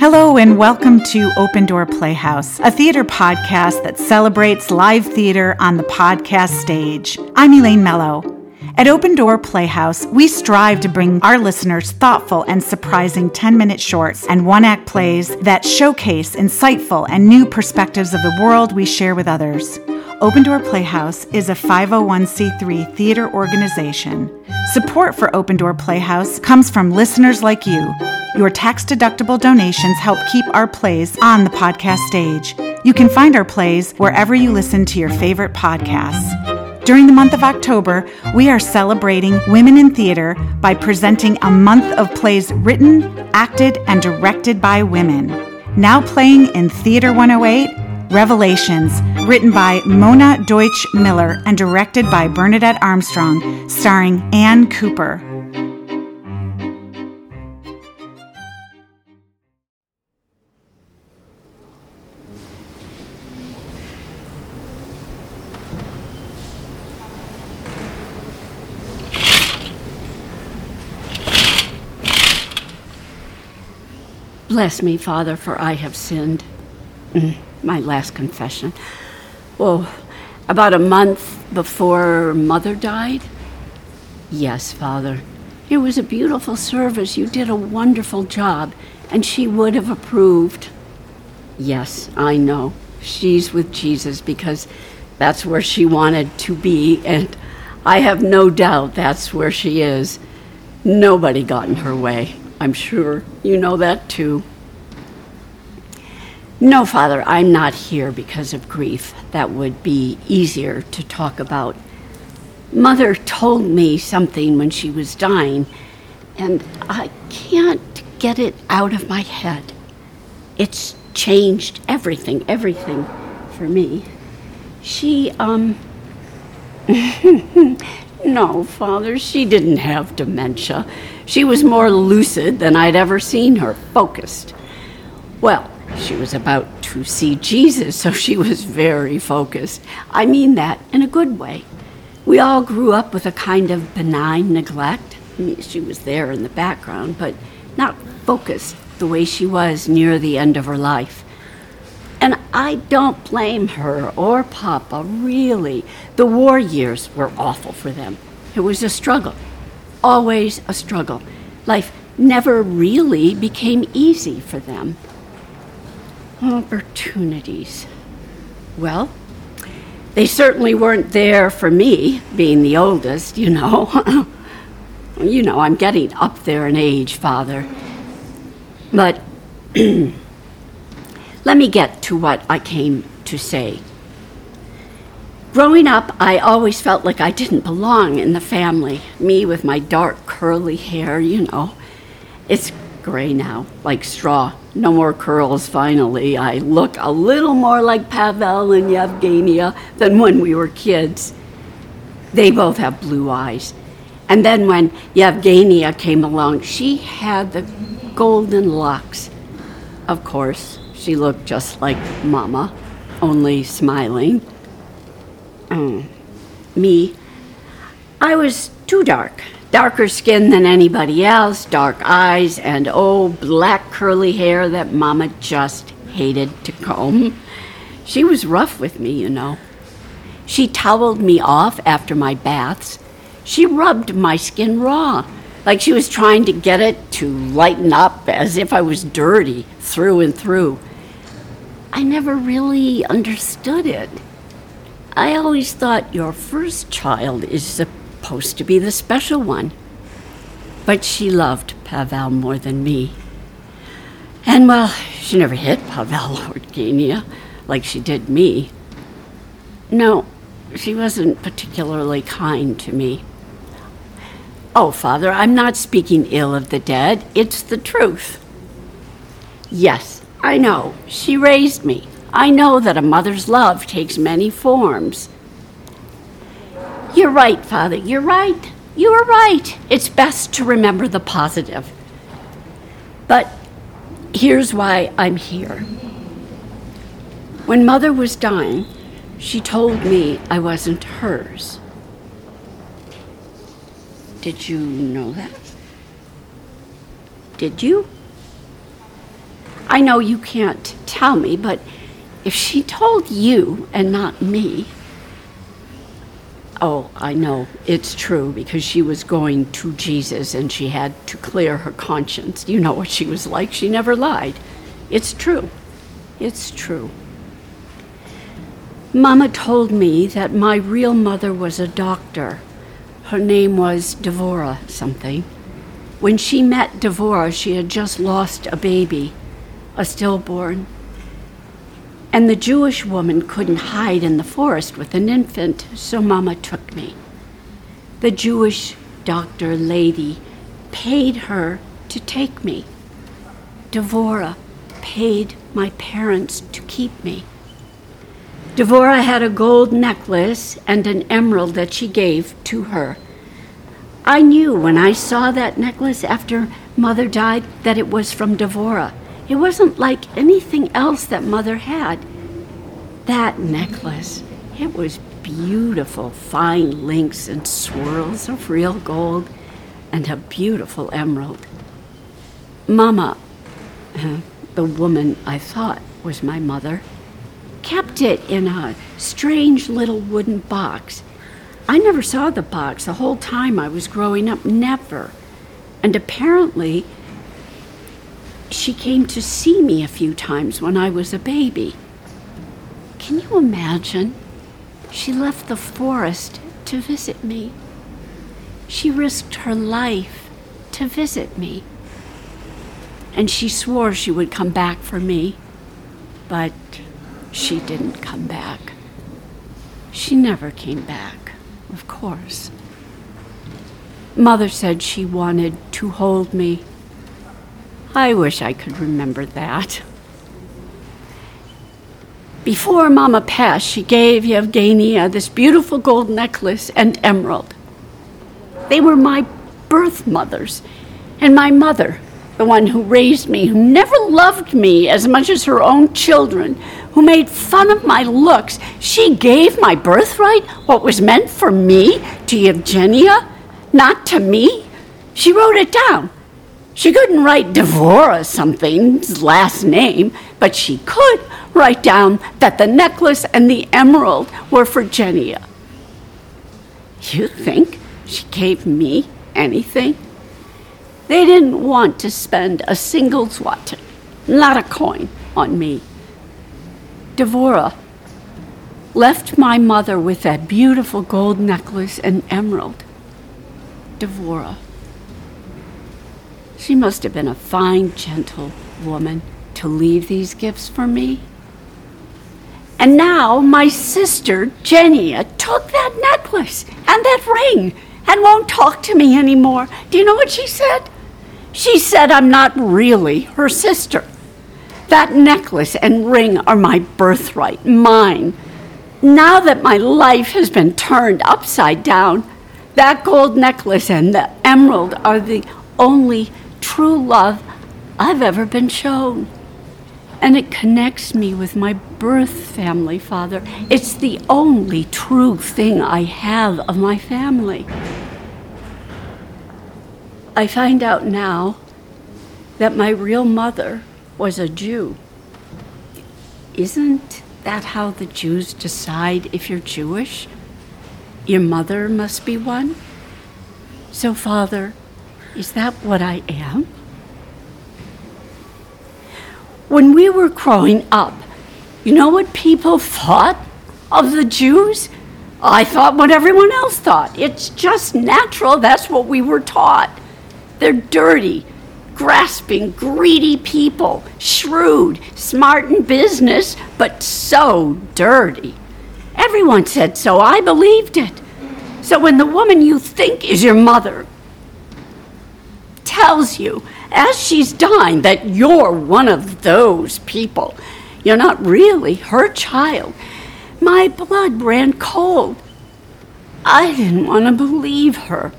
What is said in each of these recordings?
Hello, and welcome to Open Door Playhouse, a theater podcast that celebrates live theater on the podcast stage. I'm Elaine Mello. At Open Door Playhouse, we strive to bring our listeners thoughtful and surprising 10 minute shorts and one act plays that showcase insightful and new perspectives of the world we share with others. Open Door Playhouse is a 501c3 theater organization. Support for Open Door Playhouse comes from listeners like you. Your tax deductible donations help keep our plays on the podcast stage. You can find our plays wherever you listen to your favorite podcasts. During the month of October, we are celebrating women in theater by presenting a month of plays written, acted, and directed by women. Now playing in Theater 108, Revelations, written by Mona Deutsch Miller and directed by Bernadette Armstrong, starring Anne Cooper. Bless me, Father, for I have sinned. Mm, my last confession. Well, about a month before Mother died? Yes, Father. It was a beautiful service. You did a wonderful job, and she would have approved. Yes, I know. She's with Jesus because that's where she wanted to be, and I have no doubt that's where she is. Nobody got in her way. I'm sure you know that too. No, Father, I'm not here because of grief. That would be easier to talk about. Mother told me something when she was dying, and I can't get it out of my head. It's changed everything, everything for me. She, um, no, Father, she didn't have dementia. She was more lucid than I'd ever seen her, focused. Well, she was about to see Jesus, so she was very focused. I mean that in a good way. We all grew up with a kind of benign neglect. I mean, she was there in the background, but not focused the way she was near the end of her life. And I don't blame her or Papa, really. The war years were awful for them. It was a struggle always a struggle. Life never really became easy for them. Opportunities. Well, they certainly weren't there for me, being the oldest, you know. you know, I'm getting up there in age, Father. But let me get to what I came to say. Growing up, I always felt like I didn't belong in the family. Me with my dark curly hair, you know. It's gray now, like straw. No more curls, finally. I look a little more like Pavel and Yevgenia than when we were kids. They both have blue eyes. And then when Yevgenia came along, she had the golden locks. Of course, she looked just like Mama, only smiling. Mm. Me, I was too dark. Darker skin than anybody else, dark eyes, and oh, black curly hair that Mama just hated to comb. Mm-hmm. She was rough with me, you know. She toweled me off after my baths. She rubbed my skin raw, like she was trying to get it to lighten up as if I was dirty through and through. I never really understood it. I always thought your first child is supposed to be the special one. But she loved Pavel more than me. And well, she never hit Pavel or Genia like she did me. No, she wasn't particularly kind to me. Oh, Father, I'm not speaking ill of the dead. It's the truth. Yes, I know. She raised me. I know that a mother's love takes many forms. You're right, Father. You're right. You are right. It's best to remember the positive. But here's why I'm here. When Mother was dying, she told me I wasn't hers. Did you know that? Did you? I know you can't tell me, but if she told you and not me, oh, I know it's true because she was going to Jesus and she had to clear her conscience. You know what she was like. She never lied. It's true. It's true. Mama told me that my real mother was a doctor. Her name was Devora something. When she met Devora, she had just lost a baby, a stillborn. And the Jewish woman couldn't hide in the forest with an infant, so Mama took me. The Jewish doctor lady paid her to take me. Devora paid my parents to keep me. Devora had a gold necklace and an emerald that she gave to her. I knew when I saw that necklace after Mother died that it was from Devora. It wasn't like anything else that Mother had. That necklace, it was beautiful, fine links and swirls of real gold and a beautiful emerald. Mama, uh, the woman I thought was my mother, kept it in a strange little wooden box. I never saw the box the whole time I was growing up, never. And apparently, she came to see me a few times when I was a baby. Can you imagine? She left the forest to visit me. She risked her life to visit me. And she swore she would come back for me, but she didn't come back. She never came back, of course. Mother said she wanted to hold me. I wish I could remember that. Before Mama passed, she gave Yevgenia this beautiful gold necklace and emerald. They were my birth mothers and my mother the one who raised me, who never loved me as much as her own children, who made fun of my looks. She gave my birthright, what was meant for me, to Evgenia, not to me. She wrote it down. She couldn't write Devora something's last name, but she could write down that the necklace and the emerald were for Genia. You think she gave me anything? They didn't want to spend a single zloty, not a coin, on me. Devora left my mother with that beautiful gold necklace and emerald. Devora. She must have been a fine, gentle woman to leave these gifts for me. And now my sister, Genia, took that necklace and that ring and won't talk to me anymore. Do you know what she said? She said I'm not really her sister. That necklace and ring are my birthright, mine. Now that my life has been turned upside down, that gold necklace and the emerald are the only true love I've ever been shown. And it connects me with my birth family, Father. It's the only true thing I have of my family. I find out now that my real mother was a Jew. Isn't that how the Jews decide if you're Jewish? Your mother must be one? So, Father, is that what I am? When we were growing up, you know what people thought of the Jews? I thought what everyone else thought. It's just natural. That's what we were taught. They're dirty, grasping, greedy people, shrewd, smart in business, but so dirty. Everyone said so. I believed it. So when the woman you think is your mother tells you, as she's dying, that you're one of those people, you're not really her child, my blood ran cold. I didn't want to believe her.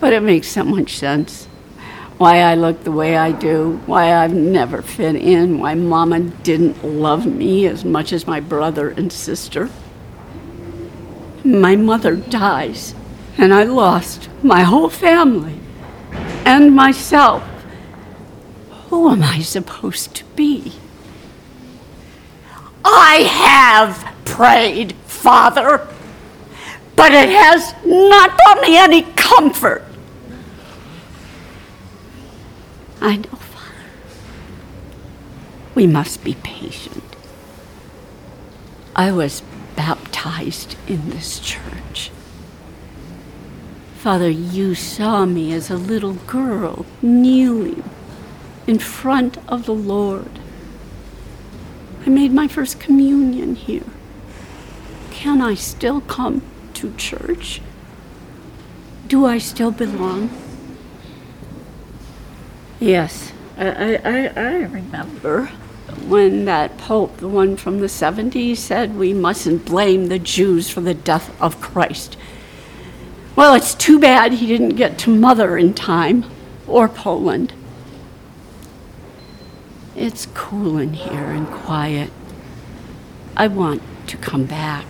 But it makes so much sense. Why I look the way I do, why I've never fit in, why Mama didn't love me as much as my brother and sister. My mother dies, and I lost my whole family and myself. Who am I supposed to be? I have prayed, Father, but it has not brought me any comfort. I know, Father. We must be patient. I was baptized in this church. Father, you saw me as a little girl kneeling in front of the Lord. I made my first communion here. Can I still come to church? Do I still belong? Yes, I, I, I remember when that Pope, the one from the 70s, said we mustn't blame the Jews for the death of Christ. Well, it's too bad he didn't get to Mother in time, or Poland. It's cool in here and quiet. I want to come back.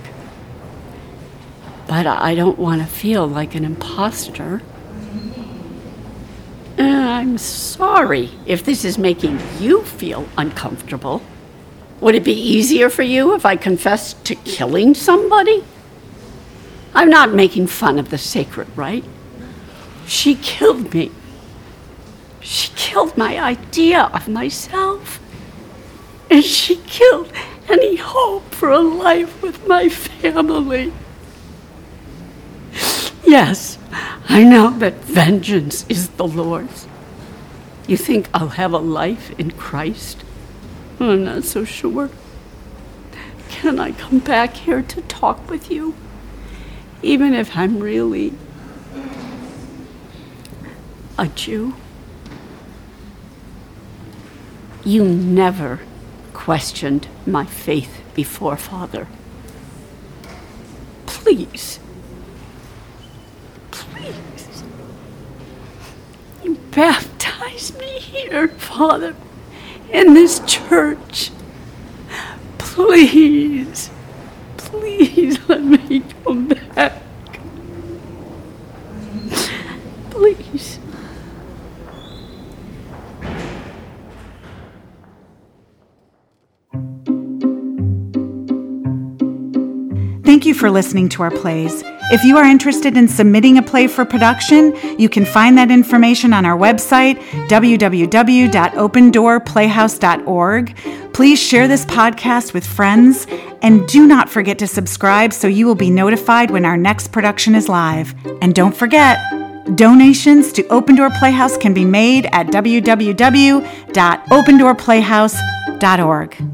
But I don't want to feel like an impostor. I'm sorry if this is making you feel uncomfortable. Would it be easier for you if I confessed to killing somebody? I'm not making fun of the sacred rite. She killed me. She killed my idea of myself. And she killed any hope for a life with my family. Yes, I know that vengeance is the Lord's. You think I'll have a life in Christ? I'm not so sure. Can I come back here to talk with you? Even if I'm really a Jew? You never questioned my faith before, Father. Please. Please. You baptize me here, Father, in this church. Please. Please let me come back. Please. Thank you for listening to our plays. If you are interested in submitting a play for production, you can find that information on our website, www.opendoorplayhouse.org. Please share this podcast with friends and do not forget to subscribe so you will be notified when our next production is live. And don't forget, donations to Open Door Playhouse can be made at www.opendoorplayhouse.org.